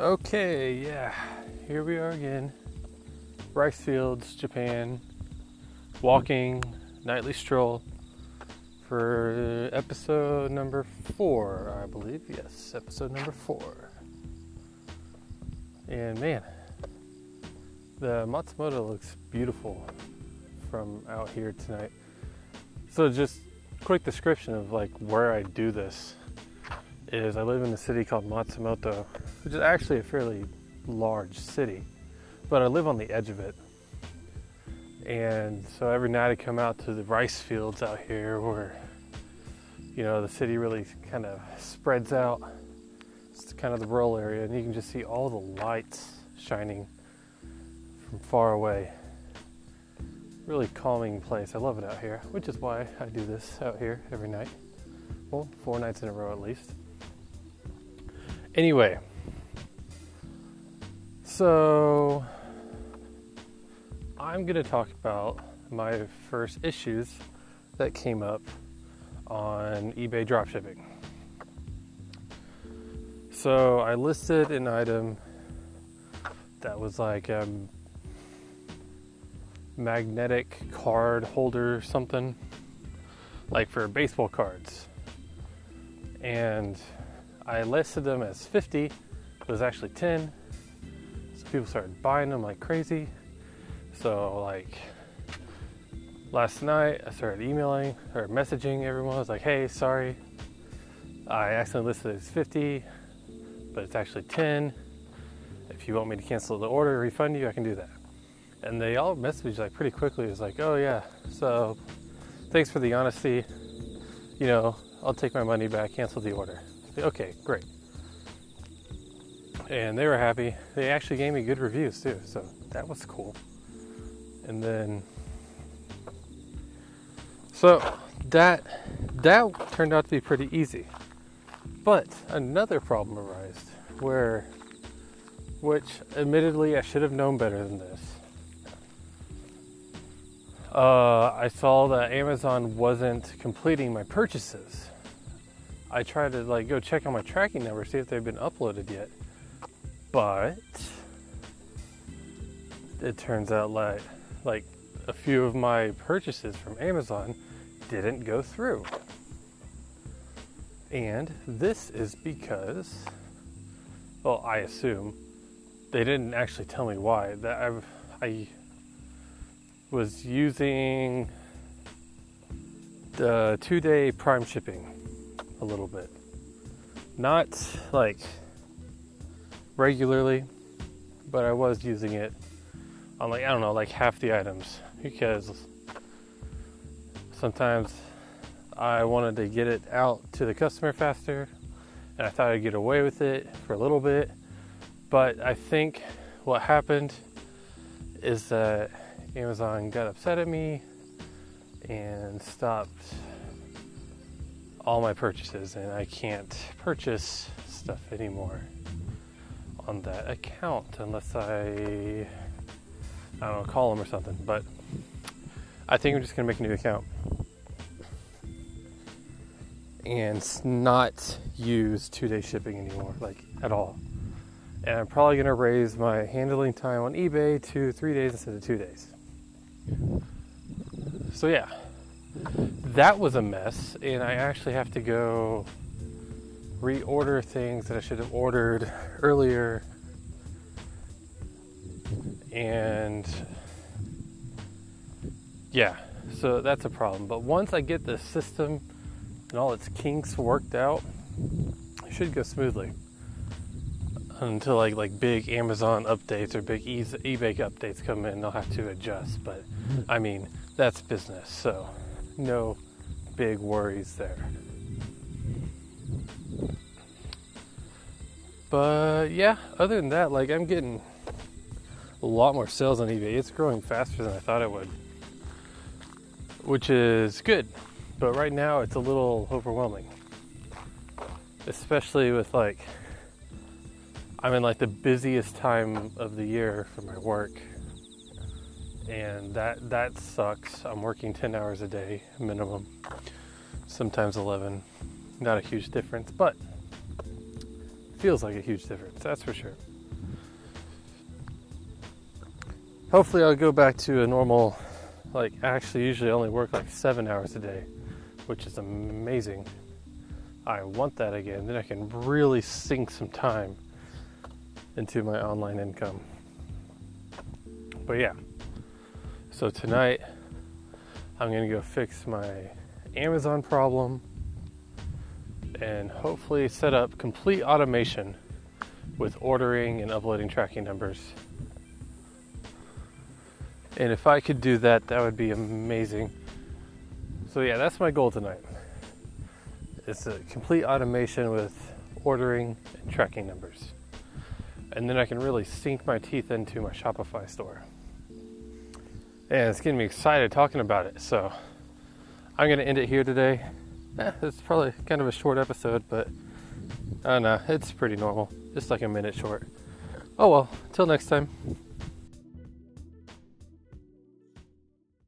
Okay, yeah, here we are again. Rice fields, Japan. Walking, nightly stroll for episode number four, I believe. Yes, episode number four. And man, the Matsumoto looks beautiful from out here tonight. So, just quick description of like where I do this is I live in a city called Matsumoto, which is actually a fairly large city, but I live on the edge of it. And so every night I come out to the rice fields out here where, you know, the city really kind of spreads out. It's kind of the rural area, and you can just see all the lights shining from far away. Really calming place. I love it out here, which is why I do this out here every night. Well, four nights in a row at least. Anyway, so I'm going to talk about my first issues that came up on eBay dropshipping. So I listed an item that was like a magnetic card holder, something like for baseball cards. And I listed them as 50, it was actually 10. So people started buying them like crazy. So, like, last night I started emailing or messaging everyone. I was like, hey, sorry, I accidentally listed it as 50, but it's actually 10. If you want me to cancel the order, refund you, I can do that. And they all messaged like pretty quickly. It was like, oh yeah, so thanks for the honesty. You know, I'll take my money back, cancel the order. Okay, great. And they were happy. They actually gave me good reviews too, so that was cool. And then, so that that turned out to be pretty easy. But another problem arose where, which admittedly I should have known better than this. Uh, I saw that Amazon wasn't completing my purchases. I tried to like go check on my tracking number, see if they've been uploaded yet. But it turns out like like a few of my purchases from Amazon didn't go through. And this is because well, I assume they didn't actually tell me why. That I've I was using the two day prime shipping a little bit. Not like regularly, but I was using it on like I don't know, like half the items because sometimes I wanted to get it out to the customer faster and I thought I'd get away with it for a little bit. But I think what happened is that Amazon got upset at me and stopped all my purchases, and I can't purchase stuff anymore on that account unless I I don't know call them or something. But I think I'm just gonna make a new account and not use two day shipping anymore, like at all. And I'm probably gonna raise my handling time on eBay to three days instead of two days. So yeah, that was a mess, and I actually have to go reorder things that I should have ordered earlier. And yeah, so that's a problem. But once I get the system and all its kinks worked out, it should go smoothly. Until like like big Amazon updates or big eBay updates come in, I'll have to adjust. But I mean, that's business, so no big worries there. But yeah, other than that, like I'm getting a lot more sales on eBay. It's growing faster than I thought it would, which is good. But right now, it's a little overwhelming, especially with like I'm in like the busiest time of the year for my work and that that sucks. I'm working 10 hours a day minimum, sometimes 11. Not a huge difference, but feels like a huge difference, that's for sure. Hopefully, I'll go back to a normal, like, actually, usually only work like seven hours a day, which is amazing. I want that again. Then I can really sink some time into my online income. But yeah, so tonight I'm gonna go fix my Amazon problem and hopefully set up complete automation with ordering and uploading tracking numbers. And if I could do that, that would be amazing. So yeah, that's my goal tonight. It's a complete automation with ordering and tracking numbers. And then I can really sink my teeth into my Shopify store. And it's getting me excited talking about it. So I'm going to end it here today. Eh, it's probably kind of a short episode, but I don't know. It's pretty normal. Just like a minute short. Oh well, till next time.